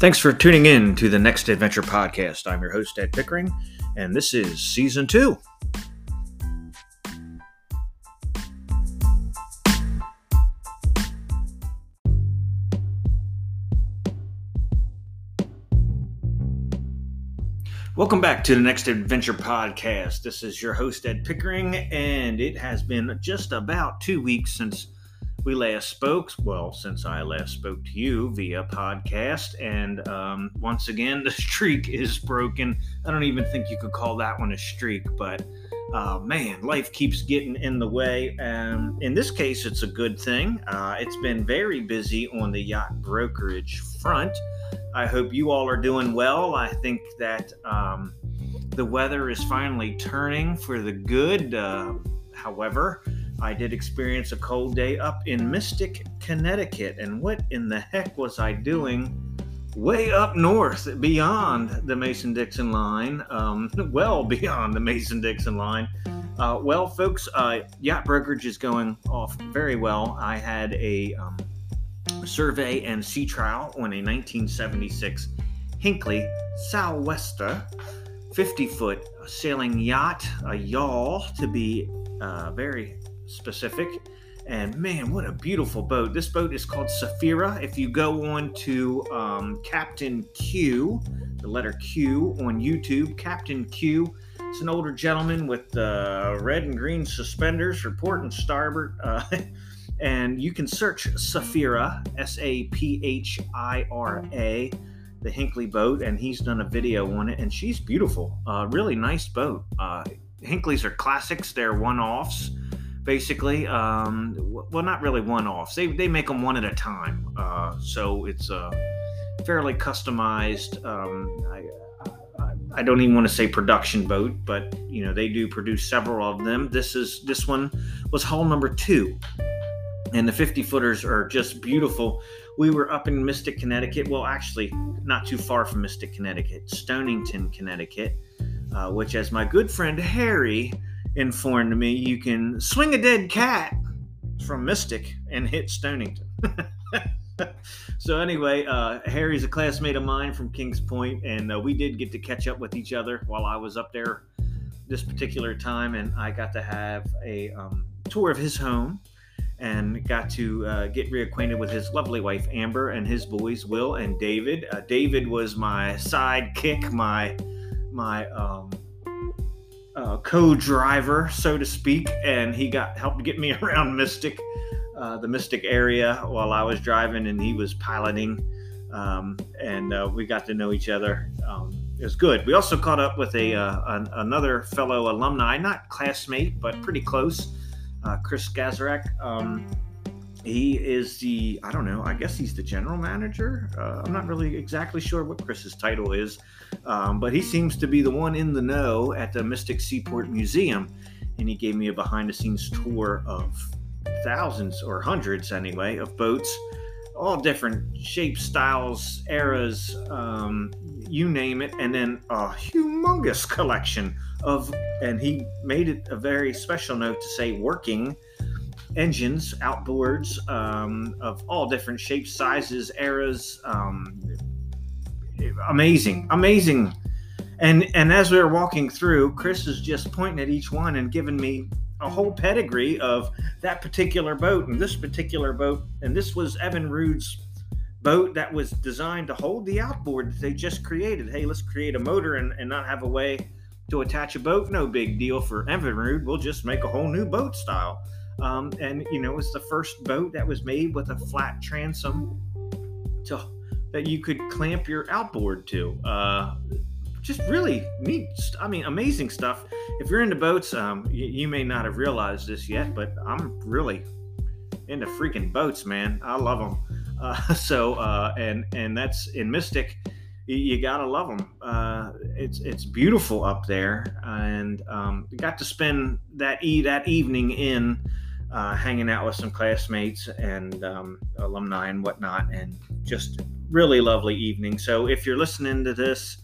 Thanks for tuning in to the Next Adventure podcast. I'm your host, Ed Pickering, and this is season two. Welcome back to the Next Adventure podcast. This is your host, Ed Pickering, and it has been just about two weeks since we last spoke. Well, since I last spoke to you via podcast, and um, once again, the streak is broken. I don't even think you could call that one a streak, but uh, man, life keeps getting in the way. And in this case, it's a good thing. Uh, it's been very busy on the yacht brokerage front. I hope you all are doing well. I think that um, the weather is finally turning for the good. Uh, however, I did experience a cold day up in Mystic, Connecticut. And what in the heck was I doing way up north beyond the Mason Dixon line? Um, well beyond the Mason Dixon line. Uh, well, folks, uh, yacht brokerage is going off very well. I had a um, survey and sea trial on a 1976 Hinckley Sou'wester 50 foot sailing yacht, a yawl to be uh, very specific. And man, what a beautiful boat. This boat is called Saphira. If you go on to um, Captain Q, the letter Q on YouTube, Captain Q, it's an older gentleman with uh, red and green suspenders for port and starboard. Uh, and you can search Saphira, S A P H I R A, the Hinckley boat, and he's done a video on it. And she's beautiful. Uh, really nice boat. Uh, Hinckleys are classics, they're one offs basically. Um, well, not really one offs. They, they make them one at a time. Uh, so it's a fairly customized. Um, I, I don't even want to say production boat, but you know they do produce several of them. This is this one was hull number two, and the 50 footers are just beautiful. We were up in Mystic, Connecticut. Well, actually, not too far from Mystic, Connecticut, Stonington, Connecticut, uh, which, as my good friend Harry informed me you can swing a dead cat from Mystic and hit Stonington. so anyway, uh, Harry's a classmate of mine from Kings Point, and uh, we did get to catch up with each other while I was up there this particular time, and I got to have a um, tour of his home and got to uh, get reacquainted with his lovely wife Amber and his boys Will and David. Uh, David was my sidekick, my my um, uh, co-driver, so to speak, and he got helped get me around Mystic, uh, the Mystic area, while I was driving, and he was piloting, um, and uh, we got to know each other. Um, it was good. We also caught up with a uh, an, another fellow alumni, not classmate, but pretty close, uh, Chris Gazarek. Um, he is the i don't know i guess he's the general manager. Uh, i'm not really exactly sure what chris's title is um, but he seems to be the one in the know at the mystic seaport museum and he gave me a behind the scenes tour of thousands or hundreds anyway of boats all different shapes styles eras um, you name it and then a humongous collection of and he made it a very special note to say working engines, outboards um, of all different shapes, sizes, eras. Um, amazing, amazing. And and as we were walking through, Chris is just pointing at each one and giving me a whole pedigree of that particular boat and this particular boat. And this was Evinrude's boat that was designed to hold the outboard that they just created. Hey, let's create a motor and, and not have a way to attach a boat. No big deal for Evan Evinrude. We'll just make a whole new boat style. Um, and you know, it's the first boat that was made with a flat transom to that you could clamp your outboard to. Uh, just really neat. I mean, amazing stuff. If you're into boats, um, you, you may not have realized this yet, but I'm really into freaking boats, man. I love them. Uh, so, uh, and and that's in Mystic. You, you gotta love them. Uh, it's it's beautiful up there, and um, got to spend that e that evening in uh, hanging out with some classmates and um, alumni and whatnot, and just really lovely evening. So if you're listening to this,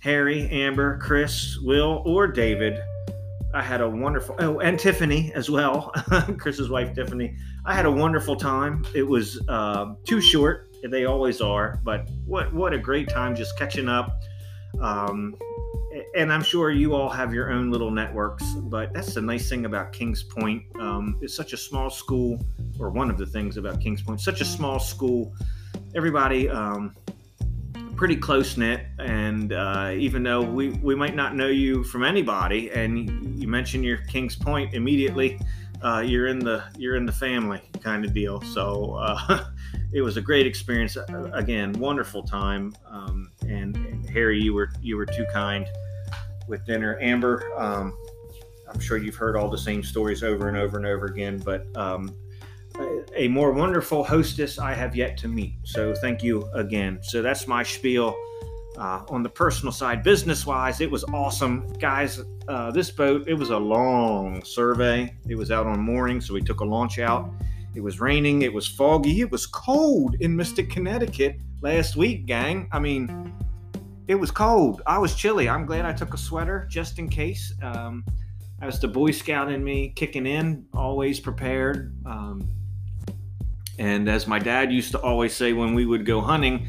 Harry, Amber, Chris, Will, or David, I had a wonderful oh, and Tiffany as well, Chris's wife Tiffany. I had a wonderful time. It was uh, too short. They always are. But what what a great time just catching up. Um, and I'm sure you all have your own little networks, but that's the nice thing about Kings Point. Um, it's such a small school, or one of the things about Kings Point, such a small school. Everybody um, pretty close knit, and uh, even though we, we might not know you from anybody, and you mention your Kings Point immediately, uh, you're in the you're in the family kind of deal. So uh, it was a great experience. Again, wonderful time. Um, and, Harry, you were you were too kind with dinner. Amber, um, I'm sure you've heard all the same stories over and over and over again, but um, a more wonderful hostess I have yet to meet. So thank you again. So that's my spiel. Uh, on the personal side, business wise, it was awesome. Guys, uh, this boat, it was a long survey. It was out on mooring, so we took a launch out. It was raining, it was foggy, it was cold in Mystic, Connecticut last week, gang. I mean, it was cold. I was chilly. I'm glad I took a sweater just in case. Um, as the Boy Scout in me kicking in, always prepared. Um, and as my dad used to always say when we would go hunting,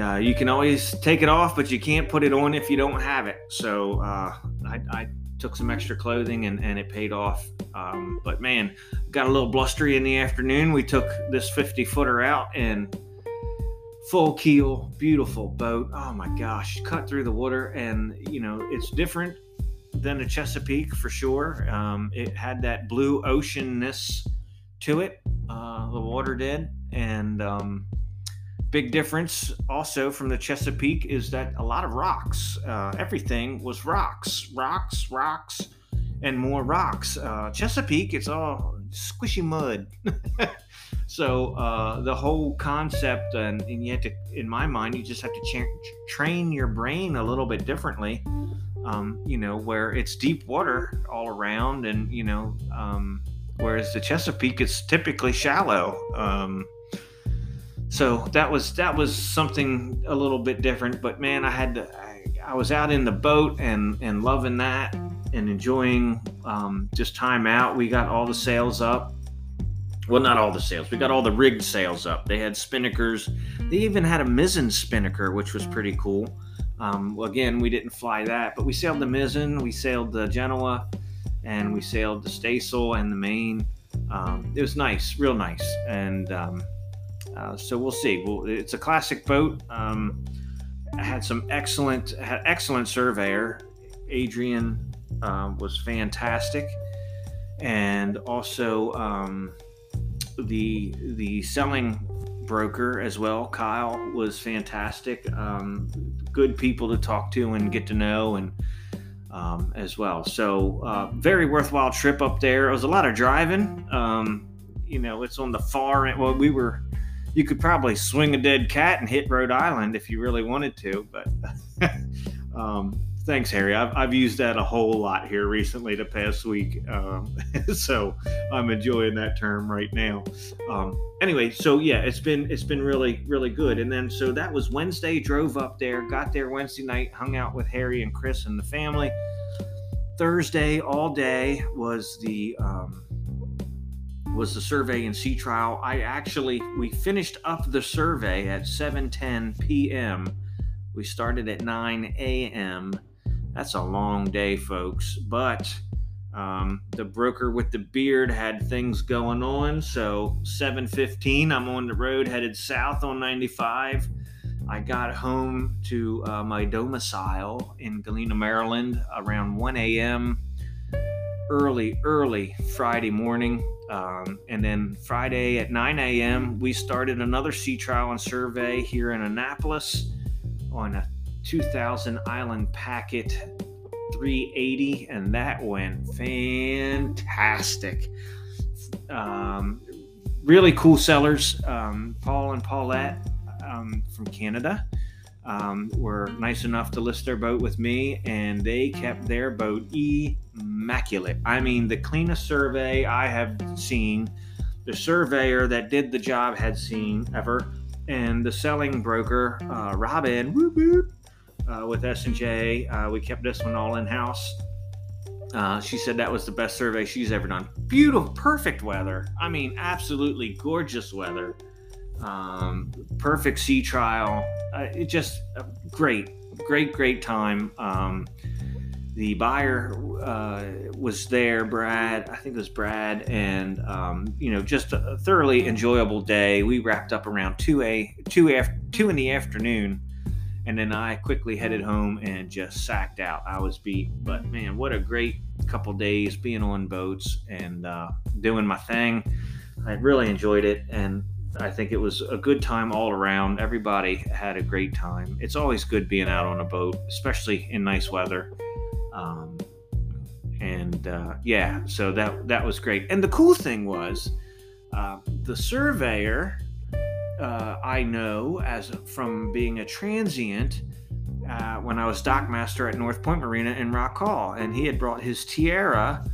uh, you can always take it off, but you can't put it on if you don't have it. So uh, I, I, took some extra clothing and, and it paid off. Um, but man, got a little blustery in the afternoon. We took this 50 footer out and full keel, beautiful boat. Oh my gosh, cut through the water. And, you know, it's different than a Chesapeake for sure. Um, it had that blue oceanness to it, uh, the water did. And, um, Big difference also from the Chesapeake is that a lot of rocks. Uh, everything was rocks, rocks, rocks, and more rocks. Uh, Chesapeake, it's all squishy mud. so uh, the whole concept, and, and, you have to, in my mind, you just have to cha- train your brain a little bit differently. Um, you know, where it's deep water all around, and you know, um, whereas the Chesapeake is typically shallow. Um, so that was that was something a little bit different but man i had to i, I was out in the boat and and loving that and enjoying um, just time out we got all the sails up well not all the sails we got all the rigged sails up. They had spinnakers they even had a mizzen spinnaker which was pretty cool. Um, again we didn't fly that but we sailed the mizzen we sailed the genoa and we sailed the staysail and the main um, it was nice real nice. And um, uh, so we'll see. Well, it's a classic boat. Um, had some excellent, had excellent surveyor. Adrian um, was fantastic, and also um, the the selling broker as well. Kyle was fantastic. Um, good people to talk to and get to know, and um, as well. So uh, very worthwhile trip up there. It was a lot of driving. Um, you know, it's on the far end. Well, we were you could probably swing a dead cat and hit Rhode Island if you really wanted to. But um, thanks, Harry. I've, I've used that a whole lot here recently, the past week. Um, so I'm enjoying that term right now. Um, anyway, so yeah, it's been it's been really really good. And then so that was Wednesday. Drove up there, got there Wednesday night, hung out with Harry and Chris and the family. Thursday all day was the um, was the survey and sea trial. I actually we finished up the survey at 7:10 p.m. We started at 9 a.m. That's a long day, folks. But um, the broker with the beard had things going on. So 7:15, I'm on the road headed south on 95. I got home to uh, my domicile in Galena, Maryland, around 1 a.m. Early, early Friday morning. Um, and then Friday at 9 a.m., we started another sea trial and survey here in Annapolis on a 2000 Island Packet 380, and that went fantastic. Um, really cool sellers, um, Paul and Paulette um, from Canada. Um, were nice enough to list their boat with me, and they kept their boat immaculate. I mean, the cleanest survey I have seen, the surveyor that did the job had seen ever, and the selling broker, uh, Robin, whoop, uh, with S&J. Uh, we kept this one all in-house. Uh, she said that was the best survey she's ever done. Beautiful, perfect weather. I mean, absolutely gorgeous weather. Um, perfect sea trial. Uh, it just a great, great, great time. Um, the buyer uh, was there, Brad. I think it was Brad, and um, you know, just a thoroughly enjoyable day. We wrapped up around two a two after two in the afternoon, and then I quickly headed home and just sacked out. I was beat, but man, what a great couple days being on boats and uh, doing my thing. I really enjoyed it, and I think it was a good time all around. Everybody had a great time. It's always good being out on a boat, especially in nice weather. Um, and uh, yeah, so that that was great. And the cool thing was, uh, the surveyor uh, I know as from being a transient uh, when I was dockmaster at North Point Marina in Rock Hall, and he had brought his Tiara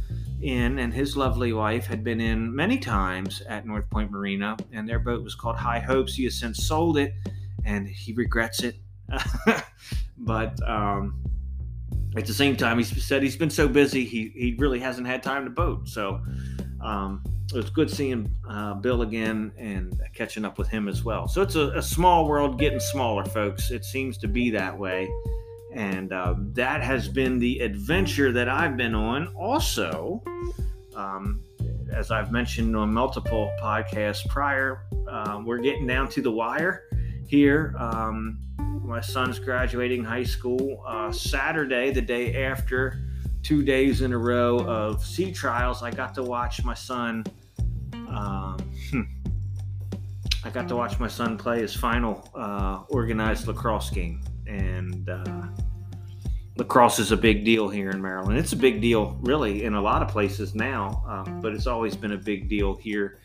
in, and his lovely wife had been in many times at North Point Marina, and their boat was called High Hopes. He has since sold it, and he regrets it. but um, at the same time, he said he's been so busy, he, he really hasn't had time to boat. So um, it was good seeing uh, Bill again and catching up with him as well. So it's a, a, small world getting smaller, folks. It seems to be that way. And uh, that has been the adventure that I've been on. Also, um, as I've mentioned on multiple podcasts prior, uh, we're getting down to the wire here. Um, my son's graduating high school uh, Saturday, the day after two days in a row of sea trials. I got to watch my son. Um, hmm, I got to watch my son play his final uh, organized lacrosse game, and uh, lacrosse is a big deal here in Maryland. It's a big deal, really, in a lot of places now, um, but it's always been a big deal here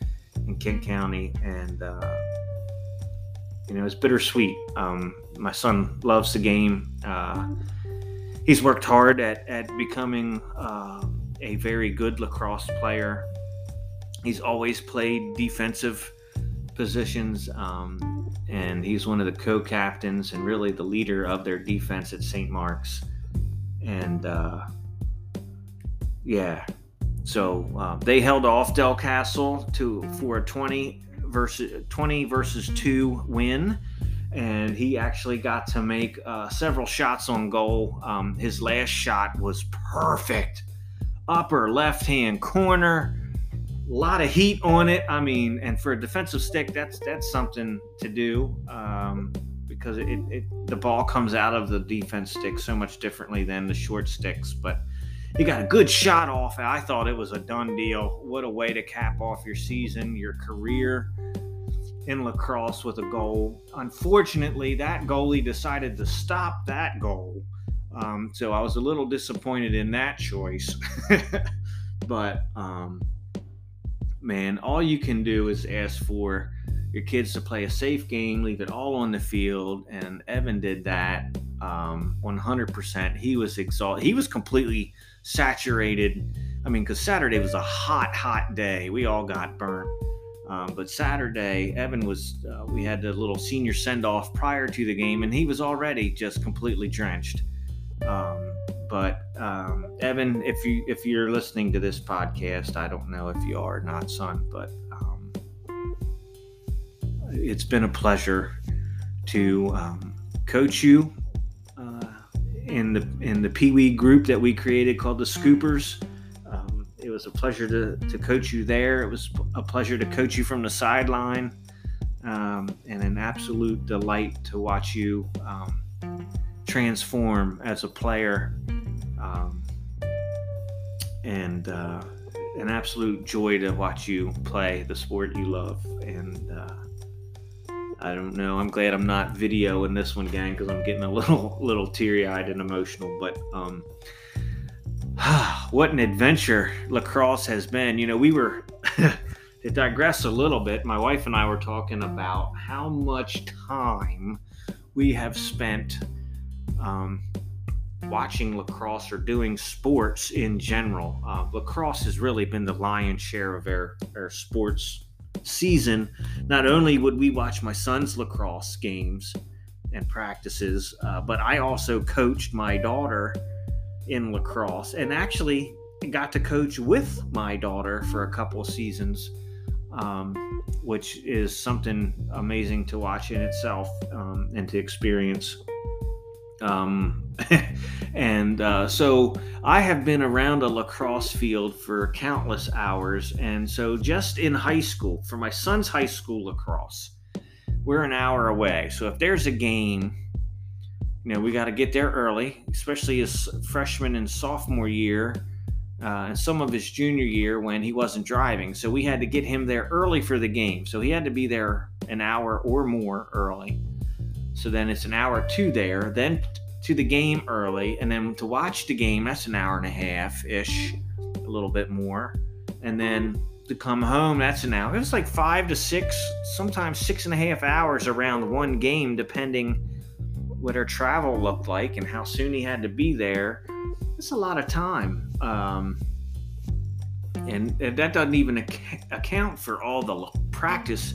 in Kent County, and uh, you know, it's bittersweet. Um, my son loves the game. He's worked hard at, at becoming uh, a very good lacrosse player. He's always played defensive positions, um, and he's one of the co captains and really the leader of their defense at St. Mark's. And uh, yeah, so uh, they held off Delcastle to for a 20 versus 20 versus 2 win and he actually got to make uh, several shots on goal um, his last shot was perfect upper left hand corner a lot of heat on it i mean and for a defensive stick that's that's something to do um, because it, it the ball comes out of the defense stick so much differently than the short sticks but he got a good shot off. I thought it was a done deal. What a way to cap off your season, your career in lacrosse with a goal. Unfortunately, that goalie decided to stop that goal. Um, so I was a little disappointed in that choice. but um, man, all you can do is ask for your kids to play a safe game, leave it all on the field. And Evan did that um, 100%. He was exhausted. He was completely saturated. I mean, because Saturday was a hot, hot day. We all got burnt. Um, but Saturday, Evan was, uh, we had a little senior send off prior to the game, and he was already just completely drenched. Um, but um, Evan, if you if you're listening to this podcast, I don't know if you are or not, son, but um, it's been a pleasure to um, coach you in the in the Pee Wee group that we created called the Scoopers. It was a pleasure to, to coach you there. It was a pleasure to coach you from the sideline, um, and an absolute delight to watch you um, transform as a player, um, and uh, an absolute joy to watch you play the sport you love. And uh, I don't know. I'm glad I'm not video in this one, gang, because I'm getting a little little teary eyed and emotional. But um, what an adventure lacrosse has been. You know, we were to digress a little bit. My wife and I were talking about how much time we have spent um, watching lacrosse or doing sports in general. Uh, lacrosse has really been the lion's share of our, our sports season, not only would we watch my son's lacrosse games and practices, uh, but I also coached my daughter in lacrosse and actually got to coach with my daughter for a couple of seasons um, which is something amazing to watch in itself um, and to experience. Um, and uh, so I have been around a lacrosse field for countless hours. And so, just in high school, for my son's high school lacrosse, we're an hour away. So, if there's a game, you know, we got to get there early, especially his freshman and sophomore year, uh, and some of his junior year when he wasn't driving. So, we had to get him there early for the game. So, he had to be there an hour or more early. So then it's an hour to there, then to the game early, and then to watch the game, that's an hour and a half ish, a little bit more. And then to come home, that's an hour. It was like five to six, sometimes six and a half hours around one game, depending what her travel looked like and how soon he had to be there. It's a lot of time. Um, and, and that doesn't even ac- account for all the practice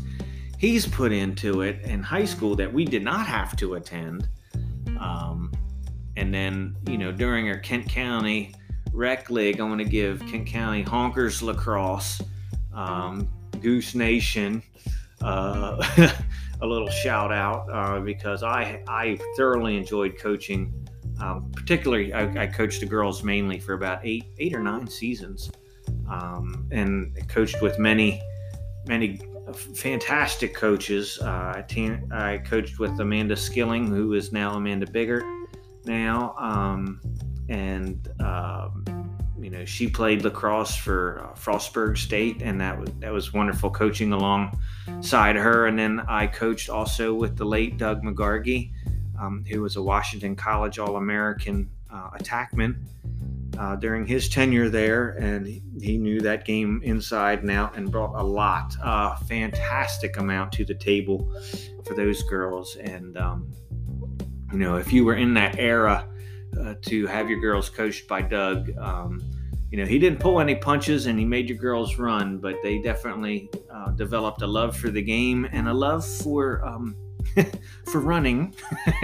he's put into it in high school that we did not have to attend. Um, and then, you know, during our Kent County Rec League, I want to give Kent County Honkers Lacrosse, um, Goose Nation, uh, a little shout out uh, because I, I thoroughly enjoyed coaching. Um, particularly, I, I, coached the girls mainly for about eight eight or nine seasons, um, and coached with many many fantastic coaches. Uh, I, coached with Amanda Skilling, who is now Amanda Biggert now, um, and um, you know she played lacrosse for uh, Frostburg State, and that was that was wonderful coaching alongside her. And then I coached also with the late Doug McGargy, um, who was a Washington College All American uh, attackman uh, during his tenure there, and he, he, knew that game inside and out and brought a lot, uh, fantastic amount to the table for those girls. And, um, you know, if you were in that era uh, to have your girls coached by Doug, um, you know, he didn't pull any punches and he made your girls run, but they definitely uh, developed a love for the game and a love for. Um, for running,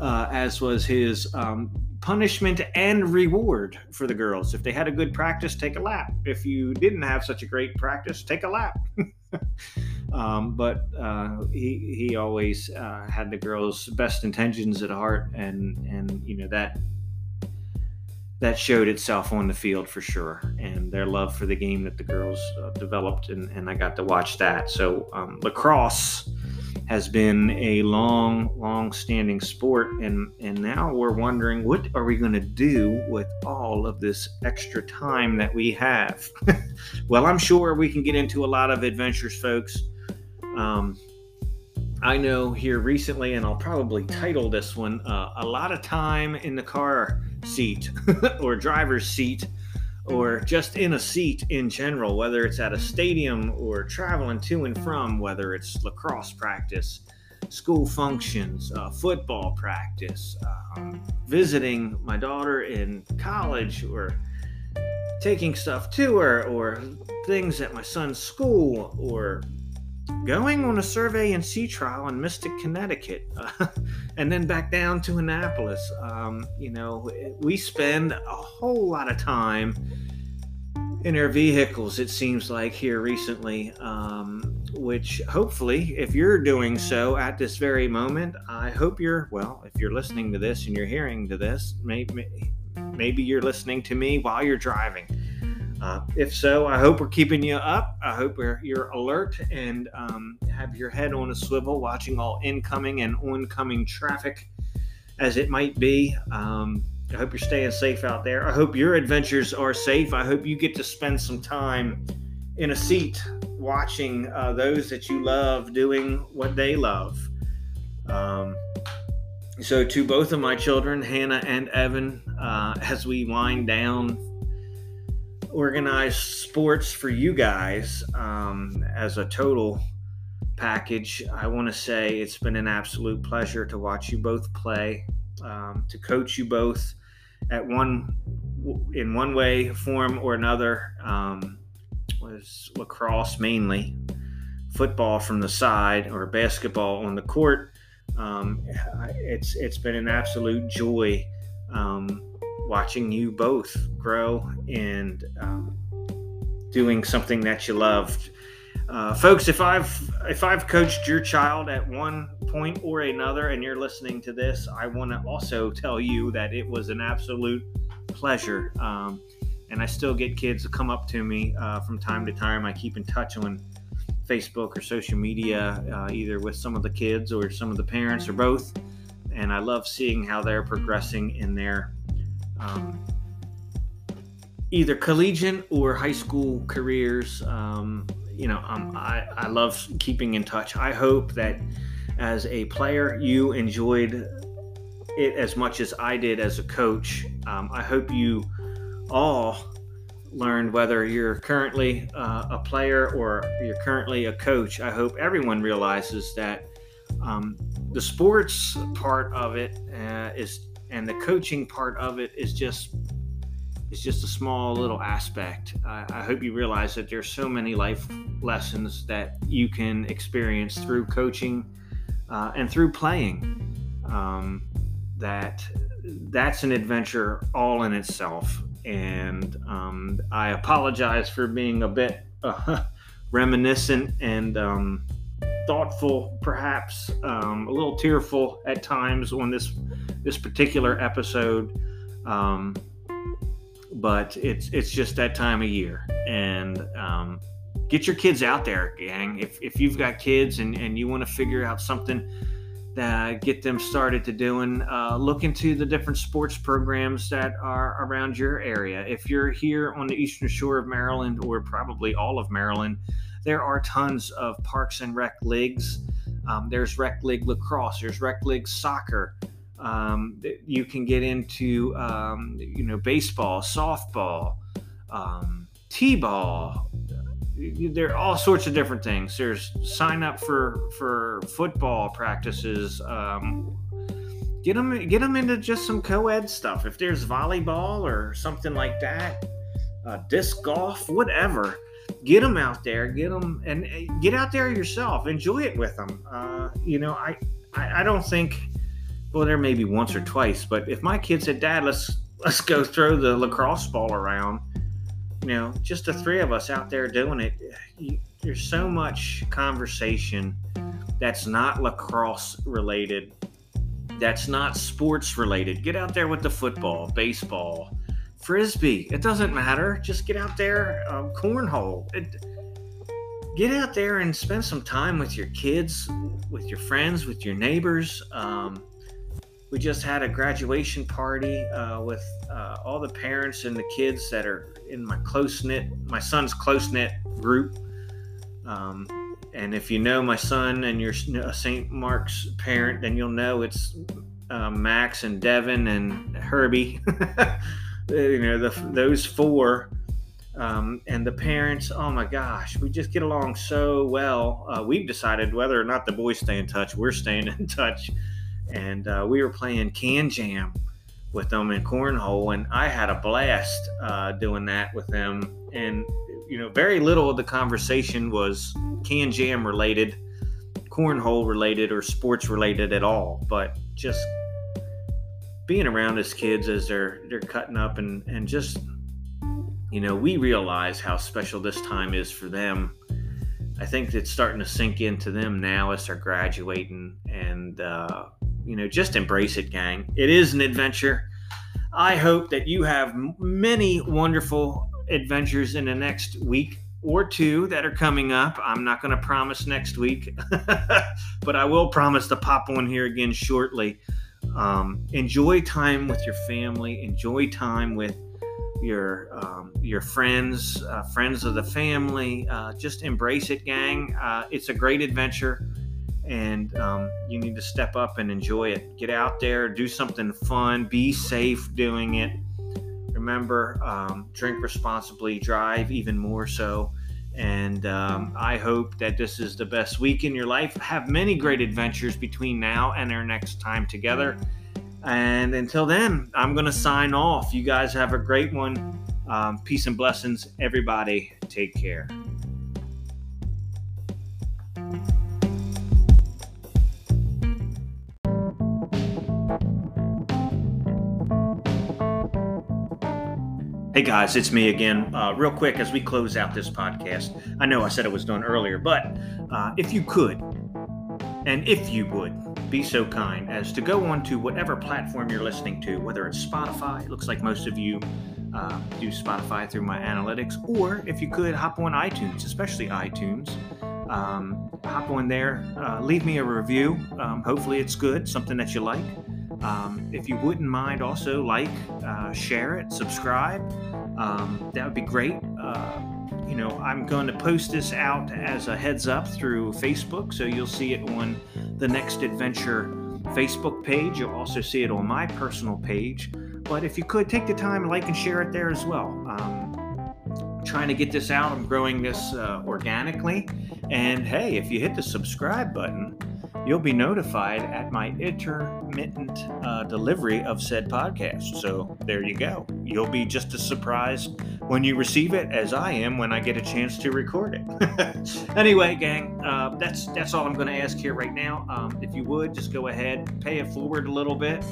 uh, as was his um, punishment and reward for the girls. If they had a good practice, take a lap. If you didn't have such a great practice, take a lap. um, but uh, he he always uh, had the girls' best intentions at heart, and and you know that that showed itself on the field for sure, and their love for the game that the girls uh, developed, and, and I got to watch that. So um, lacrosse has been a long, long standing sport. And, and now we're wondering what are we going to do with all of this extra time that we have? well, I'm sure we can get into a lot of adventures, folks. Um, I know here recently, and I'll probably title this one uh, A Lot of Time in the Car Seat or Driver's Seat or just in a seat in general, whether it's at a stadium or traveling to and from, whether it's lacrosse practice, school functions, uh, football practice, um, visiting my daughter in college, or taking stuff to her, or things at my son's school, or going on a survey and sea trial in Mystic, Connecticut, uh, and then back down to Annapolis. Um, you know, we spend a whole lot of time in our vehicles, it seems like here recently, um, which hopefully, if you're doing so at this very moment, I hope you're, well, if you're listening to this and you're hearing to this, maybe, maybe you're listening to me while you're driving. Uh, if so, I hope we're keeping you up. I hope you're alert and um, have your head on a swivel, watching all incoming and oncoming traffic as it might be. Um, I hope you're staying safe out there. I hope your adventures are safe. I hope you get to spend some time in a seat watching uh, those that you love doing what they love. Um, so, to both of my children, Hannah and Evan, uh, as we wind down organized sports for you guys um, as a total package, I want to say it's been an absolute pleasure to watch you both play, um, to coach you both at one in one way, form, or another. Um, was lacrosse mainly, football from the side, or basketball on the court. Um, it's it's been an absolute joy um, watching you both grow and um, doing something that you loved Uh, folks, if I've if I've coached your child at one point or another, and you're listening to this, I want to also tell you that it was an absolute pleasure. Um, and I still get kids to come up to me uh, from time to time. I keep in touch on Facebook or social media, uh, either with some of the kids or some of the parents or both. And I love seeing how they're progressing in their um, either collegiate or high school careers. Um, you know, um, I, I love keeping in touch. I hope that as a player, you enjoyed it as much as I did as a coach. Um, I hope you all learned whether you're currently uh, a player or you're currently a coach. I hope everyone realizes that um, the sports part of it uh, is, and the coaching part of it is just is just a small little aspect. I, I hope you realize that there's so many life lessons that you can experience through coaching uh, and through playing. Um, that that's an adventure all in itself. And um, I apologize for being a bit uh, reminiscent and um, thoughtful, perhaps um, a little tearful at times on this this particular episode. Um, but it's it's just that time of year. And um, get your kids out there gang. If, if you've got kids and, and you want to figure out something that get them started to doing uh, look into the different sports programs that are around your area. If you're here on the eastern shore of maryland or probably all of maryland there are tons of parks and rec leagues. Um, there's rec league lacrosse there's rec league soccer um, you can get into um, you know baseball, softball, um, t-ball. There are all sorts of different things. There's sign up for for football practices. Um, get them get them into just some co-ed stuff. If there's volleyball or something like that, uh, disc golf, whatever get them out there get them and get out there yourself enjoy it with them uh, you know I, I, I don't think well, there may be once or twice, but if my kid said, "Dad, let's let's go throw the lacrosse ball around," you know, just the three of us out there doing it, you, there's so much conversation that's not lacrosse related, that's not sports related. Get out there with the football, baseball, frisbee. It doesn't matter. Just get out there, um, cornhole. It, get out there and spend some time with your kids, with your friends, with your neighbors. Um, we just had a graduation party uh, with uh, all the parents and the kids that are in my close knit, my son's close knit group. Um, and if you know my son and you're a St. Mark's parent, then you'll know it's uh, Max and Devin and Herbie. you know, the, those four. Um, and the parents, oh my gosh, we just get along so well. Uh, we've decided whether or not the boys stay in touch, we're staying in touch and uh, we were playing KanJam with them in cornhole, and I had a blast uh, doing that with them. And you know, very little of the conversation was KanJam related, cornhole related, or sports related at all. But just being around as kids as they're they're cutting up, and and just you know, we realize how special this time is for them. I think it's starting to sink into them now as they're graduating, and uh, you know, just embrace it, gang. It is an adventure. I hope that you have many wonderful adventures in the next week or two that are coming up. I'm not going to promise next week, but I will promise to pop on here again shortly. Um, enjoy time with your family. Enjoy time with your um, your friends, uh, friends of the family. Uh, just embrace it, gang. Uh, it's a great adventure and um, you need to step up and enjoy it. Get out there, do something fun, be safe doing it. Remember, um, drink responsibly, drive even more so. And um, I hope that this is the best week in your life. Have many great adventures between now and our next time together. And until then, I'm going to sign off. You guys have a great one. Um, peace and blessings, everybody. Take care. Hey guys, it's me again. Uh, real quick, as we close out this podcast, I know I said it was done earlier, but uh, if you could, and if you would, be so kind as to go on to whatever platform you're listening to, whether it's Spotify, it looks like most of you uh, do Spotify through my analytics, or if you could hop on iTunes, especially iTunes. Um, hop on there, uh, leave me a review. Um, hopefully, it's good, something that you like. Um, if you wouldn't mind, also like, uh, share it, subscribe. Um, that would be great. Uh, you know, I'm going to post this out as a heads up through Facebook, so you'll see it on the Next Adventure Facebook page. You'll also see it on my personal page. But if you could take the time, like and share it there as well. Um, trying to get this out. I'm growing this uh, organically. And hey, if you hit the subscribe button, you'll be notified at my intermittent uh, delivery of said podcast. So there you go. You'll be just as surprised when you receive it as I am when I get a chance to record it. anyway, gang, uh, that's that's all I'm going to ask here right now. Um, if you would just go ahead, pay it forward a little bit,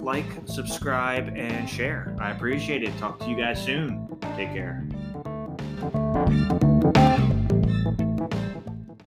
like, subscribe, and share. I appreciate it. Talk to you guys soon. Take care.